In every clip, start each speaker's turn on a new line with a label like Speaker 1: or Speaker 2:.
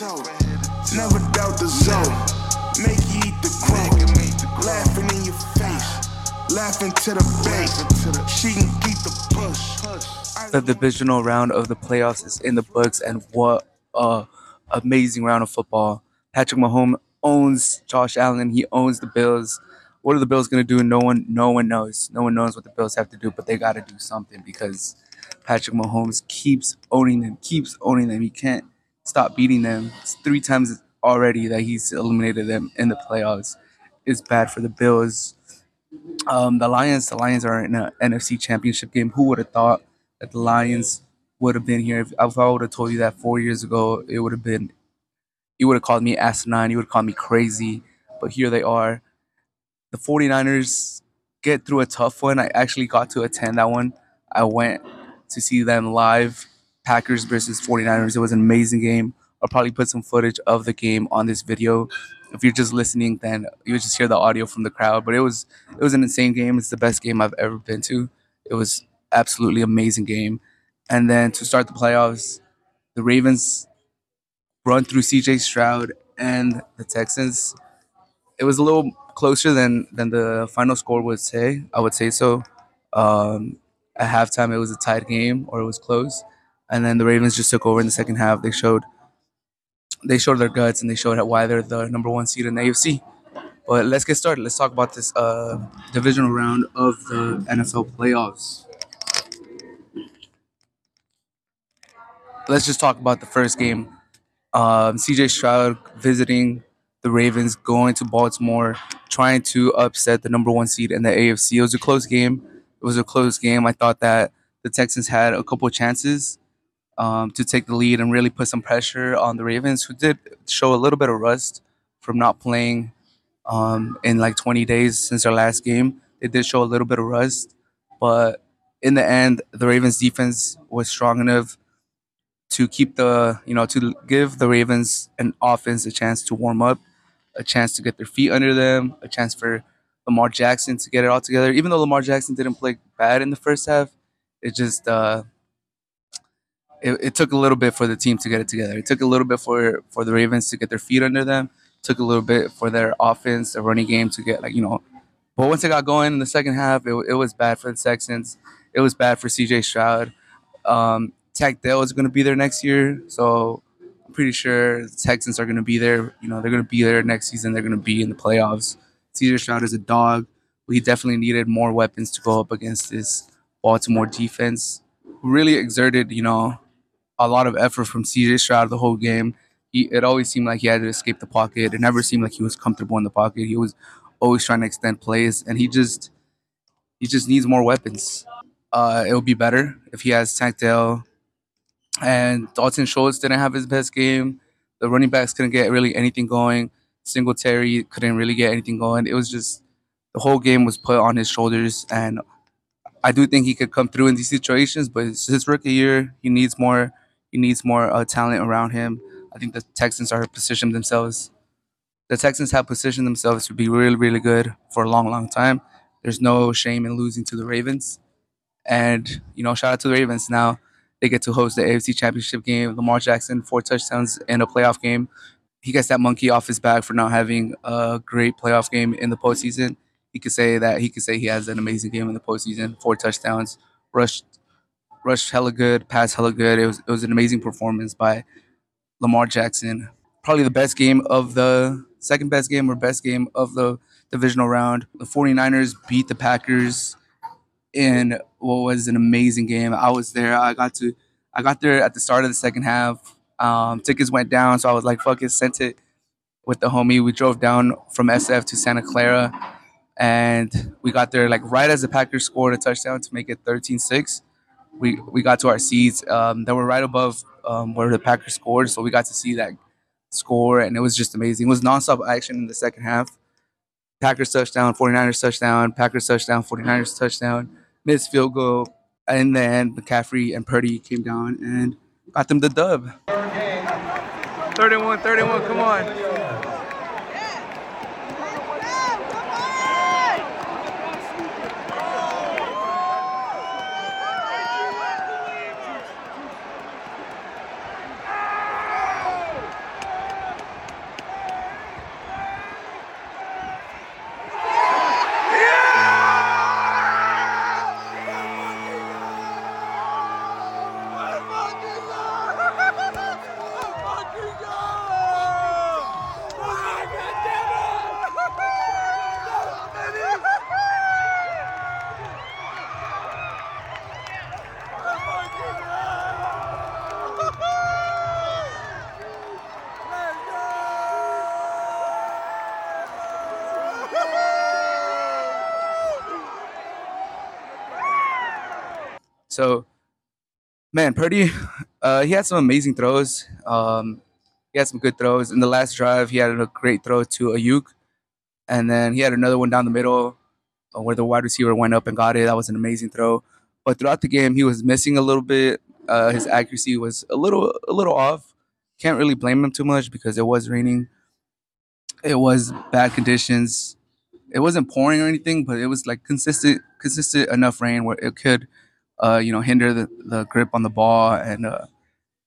Speaker 1: toe. Never doubt the zone. Make you eat the crow. Laughing in your face. Laughing to the bank. She can keep the push.
Speaker 2: The divisional round of the playoffs is in the books, and what a amazing round of football. Patrick Mahomes owns Josh Allen. He owns the Bills. What are the Bills going to do? No one, no one knows. No one knows what the Bills have to do, but they got to do something because Patrick Mahomes keeps owning them, keeps owning them. He can't stop beating them. Three times already that he's eliminated them in the playoffs. It's bad for the Bills. Um, the Lions, the Lions are in an NFC Championship game. Who would have thought that the Lions would have been here? If, if I would have told you that four years ago, it would have been. You would have called me asinine. You would have called me crazy. But here they are. The 49ers get through a tough one. I actually got to attend that one. I went to see them live. Packers versus 49ers. It was an amazing game. I'll probably put some footage of the game on this video. If you're just listening, then you'll just hear the audio from the crowd. But it was it was an insane game. It's the best game I've ever been to. It was absolutely amazing game. And then to start the playoffs, the Ravens run through CJ Stroud and the Texans. It was a little closer than than the final score would say. I would say so. Um, at halftime, it was a tied game or it was close, and then the Ravens just took over in the second half. They showed they showed their guts and they showed why they're the number one seed in the AFC. But let's get started. Let's talk about this uh, divisional round of the NFL playoffs. Let's just talk about the first game. Um, CJ Stroud visiting the Ravens, going to Baltimore, trying to upset the number one seed in the AFC. It was a close game. It was a close game. I thought that the Texans had a couple chances um, to take the lead and really put some pressure on the Ravens, who did show a little bit of rust from not playing um, in like 20 days since their last game. They did show a little bit of rust, but in the end, the Ravens defense was strong enough to keep the, you know, to give the Ravens an offense a chance to warm up, a chance to get their feet under them, a chance for Lamar Jackson to get it all together. Even though Lamar Jackson didn't play bad in the first half, it just uh, it, it took a little bit for the team to get it together. It took a little bit for for the Ravens to get their feet under them. It took a little bit for their offense, the running game, to get like you know. But once it got going in the second half, it, it was bad for the Texans. It was bad for C.J. Stroud. Um, Tank Dell is going to be there next year, so I'm pretty sure the Texans are going to be there. You know, they're going to be there next season. They're going to be in the playoffs. C.J. Stroud is a dog. We definitely needed more weapons to go up against this Baltimore defense, really exerted, you know, a lot of effort from CJ Stroud the whole game. He, it always seemed like he had to escape the pocket. It never seemed like he was comfortable in the pocket. He was always trying to extend plays, and he just he just needs more weapons. Uh, it would be better if he has Tank Dell and Dalton Schultz didn't have his best game. The running backs couldn't get really anything going. Singletary couldn't really get anything going. It was just the whole game was put on his shoulders, and I do think he could come through in these situations. But it's his rookie year. He needs more. He needs more uh, talent around him. I think the Texans are positioned themselves. The Texans have positioned themselves to be really, really good for a long, long time. There's no shame in losing to the Ravens, and you know, shout out to the Ravens. Now they get to host the AFC Championship game. Lamar Jackson four touchdowns in a playoff game he gets that monkey off his back for not having a great playoff game in the postseason. He could say that he could say he has an amazing game in the postseason, four touchdowns, rushed, rushed hella good, passed hella good. It was it was an amazing performance by Lamar Jackson. Probably the best game of the second best game or best game of the divisional round. The 49ers beat the Packers in what was an amazing game. I was there. I got to I got there at the start of the second half um, tickets went down, so I was like, "Fuck it," sent it with the homie. We drove down from SF to Santa Clara, and we got there like right as the Packers scored a touchdown to make it 13-6. We we got to our seats. Um, that were right above um, where the Packers scored, so we got to see that score, and it was just amazing. It was nonstop action in the second half. Packers touchdown, 49ers touchdown, Packers touchdown, 49ers touchdown, missed field goal, and then McCaffrey and Purdy came down and got them the dub. 31, 31, come on. So, man, Purdy, uh, he had some amazing throws. Um, he had some good throws. In the last drive, he had a great throw to Aiyuk, and then he had another one down the middle uh, where the wide receiver went up and got it. That was an amazing throw. But throughout the game, he was missing a little bit. Uh, his accuracy was a little a little off. Can't really blame him too much because it was raining. It was bad conditions. It wasn't pouring or anything, but it was like consistent consistent enough rain where it could, uh, you know, hinder the, the grip on the ball and uh,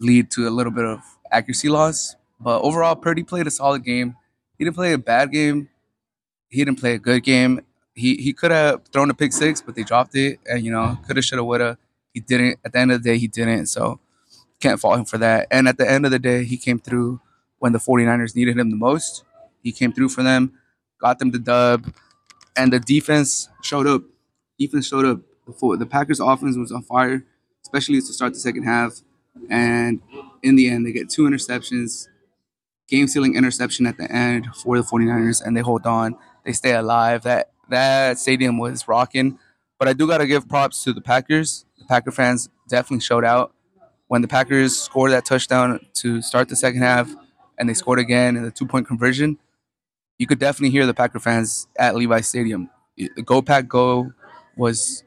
Speaker 2: lead to a little bit of accuracy loss. But overall, Purdy played a solid game. He didn't play a bad game. He didn't play a good game. He he could have thrown a pick six, but they dropped it, and you know, coulda, shoulda, woulda. He didn't. At the end of the day, he didn't. So can't fault him for that. And at the end of the day, he came through when the 49ers needed him the most. He came through for them, got them the dub, and the defense showed up. Defense showed up. The, the Packers' offense was on fire, especially to start the second half. And in the end, they get two interceptions, game sealing interception at the end for the 49ers, and they hold on. They stay alive. That that stadium was rocking. But I do got to give props to the Packers. The Packer fans definitely showed out. When the Packers scored that touchdown to start the second half and they scored again in the two point conversion, you could definitely hear the Packer fans at Levi Stadium. Go Pack Go was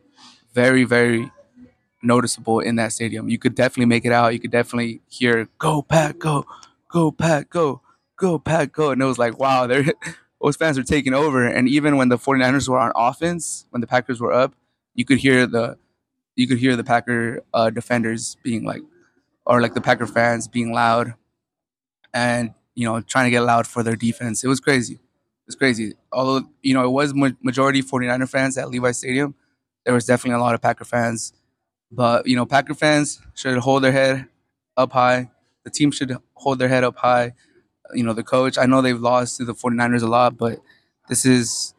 Speaker 2: very, very noticeable in that stadium. You could definitely make it out. You could definitely hear Go Pack Go, Go Pack Go, Go Pack Go. And it was like, wow, they're those fans are taking over. And even when the 49ers were on offense, when the Packers were up, you could hear the you could hear the Packer uh, defenders being like, or like the Packer fans being loud, and you know trying to get loud for their defense. It was crazy. It was crazy. Although you know it was majority 49er fans at Levi Stadium, there was definitely a lot of Packer fans. But you know Packer fans should hold their head up high. The team should hold their head up high you know, the coach. I know they've lost to the 49ers a lot, but this is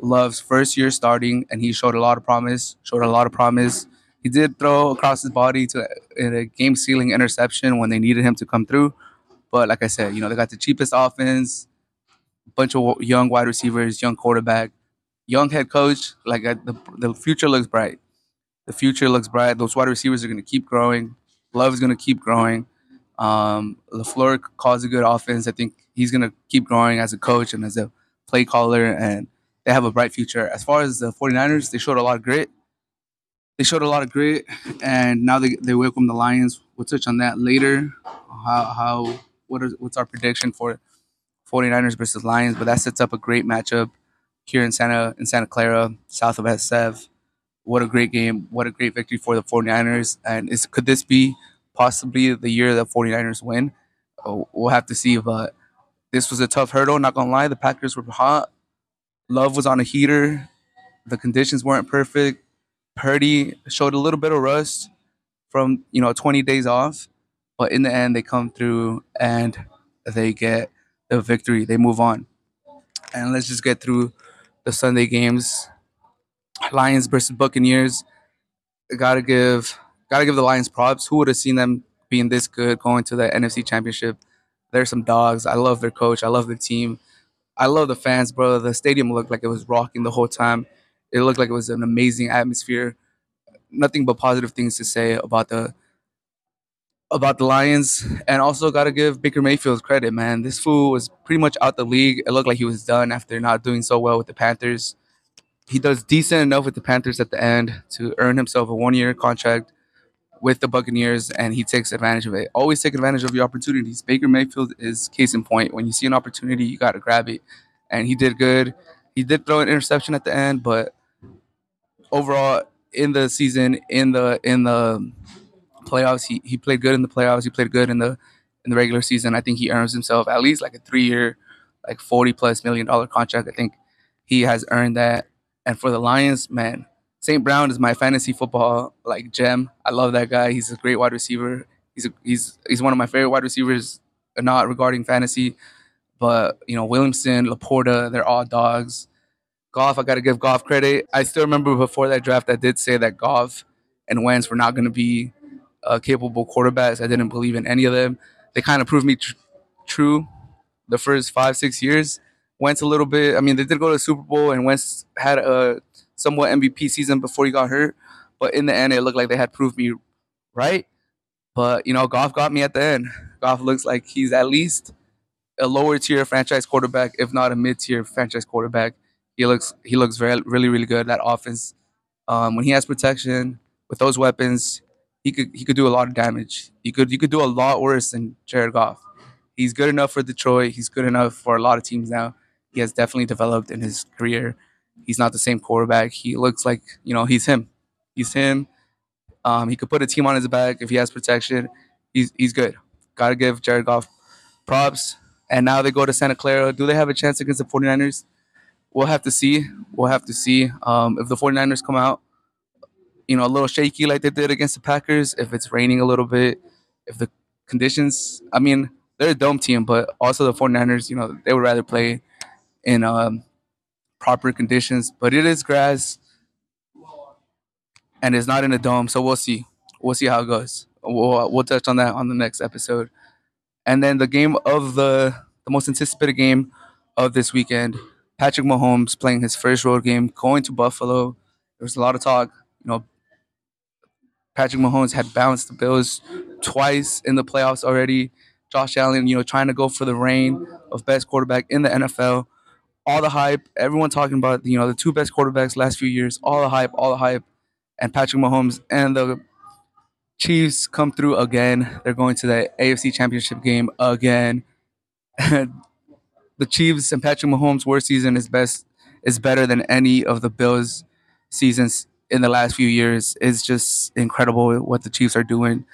Speaker 2: Love's first year starting, and he showed a lot of promise. Showed a lot of promise. He did throw across his body to a game sealing interception when they needed him to come through. But like I said, you know, they got the cheapest offense, a bunch of young wide receivers, young quarterback, young head coach. Like the the future looks bright. The future looks bright. Those wide receivers are going to keep growing. Love is going to keep growing. Um, LaFleur calls a good offense. I think he's going to keep growing as a coach and as a play caller, and they have a bright future. As far as the 49ers, they showed a lot of grit. They showed a lot of grit, and now they, they welcome the Lions. We'll touch on that later. How, how what is what's our prediction for 49ers versus Lions? But that sets up a great matchup here in Santa in Santa Clara, south of SF. What a great game! What a great victory for the 49ers! And is could this be possibly the year the 49ers win. Uh, we'll have to see. But this was a tough hurdle. Not gonna lie, the Packers were hot. Love was on a heater. The conditions weren't perfect. Purdy showed a little bit of rust from you know 20 days off, but in the end they come through and they get the victory. They move on. And let's just get through the Sunday games. Lions versus Buccaneers. gotta give gotta give the Lions props. Who would have seen them being this good going to the NFC Championship? They're some dogs. I love their coach. I love their team. I love the fans, bro. The stadium looked like it was rocking the whole time. It looked like it was an amazing atmosphere. Nothing but positive things to say about the about the Lions, and also got to give Baker Mayfield credit, man. This fool was pretty much out the league. It looked like he was done after not doing so well with the Panthers. He does decent enough with the Panthers at the end to earn himself a one year contract with the Buccaneers, and he takes advantage of it. Always take advantage of your opportunities. Baker Mayfield is case in point. When you see an opportunity, you got to grab it, and he did good. He did throw an interception at the end, but overall in the season, in the in the playoffs, he, he played good in the playoffs. He played good in the in the regular season. I think he earns himself at least like a three year, like forty plus million dollar contract. I think he has earned that. And for the Lions, man, St. Brown is my fantasy football like gem. I love that guy. He's a great wide receiver. He's a, he's he's one of my favorite wide receivers, not regarding fantasy, but you know Williamson, LaPorta, they're all dogs. Goff, I got to give Goff credit. I still remember before that draft, I did say that Goff and Wentz were not going to be uh, capable quarterbacks. I didn't believe in any of them. They kind of proved me tr- true the first five six years. Wentz a little bit. I mean, they did go to the Super Bowl, and Wentz had a somewhat MVP season before he got hurt. But in the end, it looked like they had proved me right. But you know, Goff got me at the end. Goff looks like he's at least a lower tier franchise quarterback, if not a mid tier franchise quarterback. He looks he looks very really really good. That offense, um, when he has protection with those weapons, he could he could do a lot of damage. He could he could do a lot worse than Jared Goff. He's good enough for Detroit. He's good enough for a lot of teams now. He has definitely developed in his career. He's not the same quarterback. He looks like you know he's him. He's him. Um, he could put a team on his back if he has protection. He's he's good. Got to give Jared Goff props. And now they go to Santa Clara. Do they have a chance against the 49ers? We'll have to see. We'll have to see. Um, if the 49ers come out, you know, a little shaky like they did against the Packers, if it's raining a little bit, if the conditions, I mean, they're a dome team, but also the 49ers, you know, they would rather play in um, proper conditions. But it is grass and it's not in a dome, so we'll see. We'll see how it goes. We'll, we'll touch on that on the next episode. And then the game of the the most anticipated game of this weekend, Patrick Mahomes playing his first road game, going to Buffalo. There was a lot of talk. You know, Patrick Mahomes had bounced the Bills twice in the playoffs already. Josh Allen, you know, trying to go for the reign of best quarterback in the NFL. All the hype, everyone talking about, you know, the two best quarterbacks last few years. All the hype, all the hype. And Patrick Mahomes and the Chiefs come through again. They're going to the AFC Championship game again. the Chiefs and Patrick Mahomes' worst season is best is better than any of the Bills' seasons in the last few years. It's just incredible what the Chiefs are doing.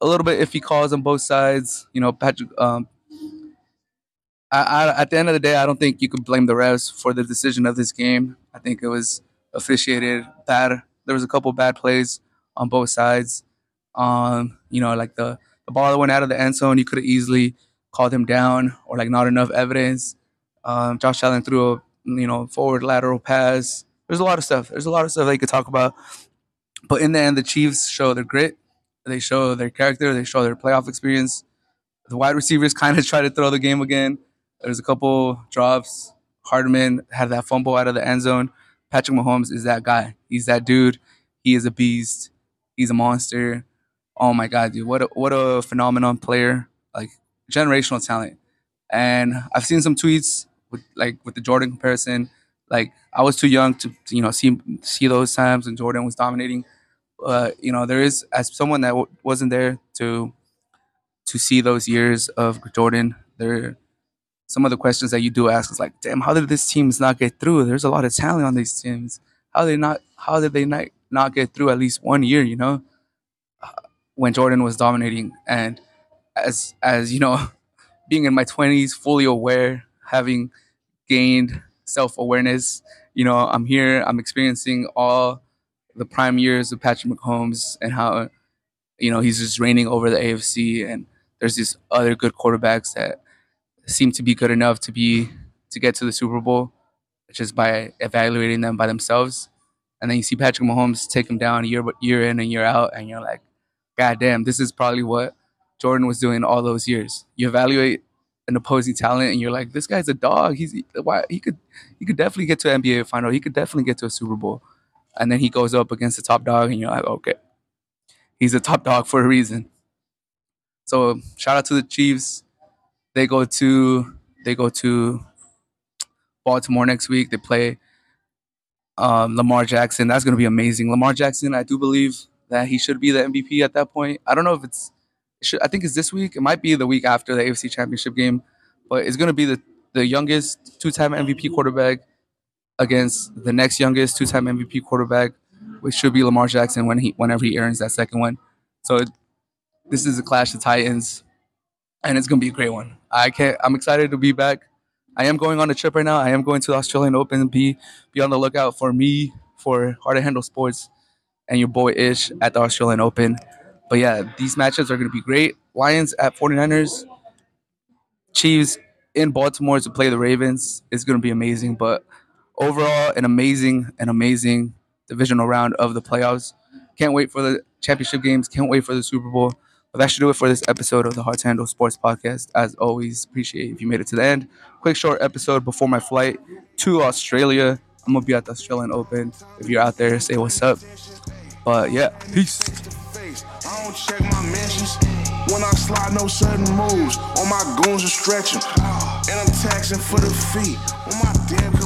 Speaker 2: A little bit iffy calls on both sides. You know, Patrick. Um, I, I, at the end of the day, I don't think you could blame the refs for the decision of this game. I think it was officiated bad. There was a couple bad plays on both sides. Um, you know, like the the ball that went out of the end zone, you could have easily called him down, or like not enough evidence. Um, Josh Allen threw a you know forward lateral pass. There's a lot of stuff. There's a lot of stuff they could talk about. But in the end, the Chiefs show their grit. They show their character. They show their playoff experience. The wide receivers kind of try to throw the game again. There's a couple drops. Hardman had that fumble out of the end zone. Patrick Mahomes is that guy. He's that dude. He is a beast. He's a monster oh my god, dude, what a, what a phenomenon player, like generational talent. And I've seen some tweets with like with the Jordan comparison. Like I was too young to, to you know see see those times when Jordan was dominating. Uh, you know, there is as someone that w- wasn't there to to see those years of Jordan. There, some of the questions that you do ask is like, damn, how did this teams not get through? There's a lot of talent on these teams. How did they not? How did they not not get through at least one year? You know, when Jordan was dominating. And as as you know, being in my twenties, fully aware, having gained self awareness, you know, I'm here. I'm experiencing all the prime years of Patrick Mahomes and how you know he's just reigning over the AFC. And there's these other good quarterbacks that seem to be good enough to be to get to the Super Bowl just by evaluating them by themselves. And then you see Patrick Mahomes take him down year year in and year out, and you're like, God damn, this is probably what Jordan was doing all those years. You evaluate an opposing talent and you're like, this guy's a dog. He's why he could he could definitely get to NBA final. He could definitely get to a Super Bowl. And then he goes up against the top dog and you're like, okay. He's a top dog for a reason. So shout out to the Chiefs. They go to they go to Baltimore next week. They play um, Lamar Jackson. That's going to be amazing. Lamar Jackson, I do believe, that he should be the MVP at that point. I don't know if it's, it should, I think it's this week. It might be the week after the AFC Championship game, but it's going to be the, the youngest two time MVP quarterback against the next youngest two time MVP quarterback, which should be Lamar Jackson when he whenever he earns that second one. So it, this is a clash of titans, and it's gonna be a great one. I can't. I'm excited to be back. I am going on a trip right now. I am going to the Australian Open. Be be on the lookout for me for Hard to Handle Sports and your boy Ish at the Australian Open. But yeah, these matchups are going to be great. Lions at 49ers, Chiefs in Baltimore to play the Ravens is going to be amazing. But overall, an amazing, an amazing divisional round of the playoffs. Can't wait for the championship games. Can't wait for the Super Bowl. But that should do it for this episode of the Hard to Handle Sports Podcast. As always, appreciate if you made it to the end. Quick short episode before my flight to Australia. I'm gonna be at the Australian Open. If you're out there, say what's up. But yeah, peace.
Speaker 1: I don't check my mentions. When I slide, no sudden moves. On my goons are stretching. And I'm taxing for the. On my damn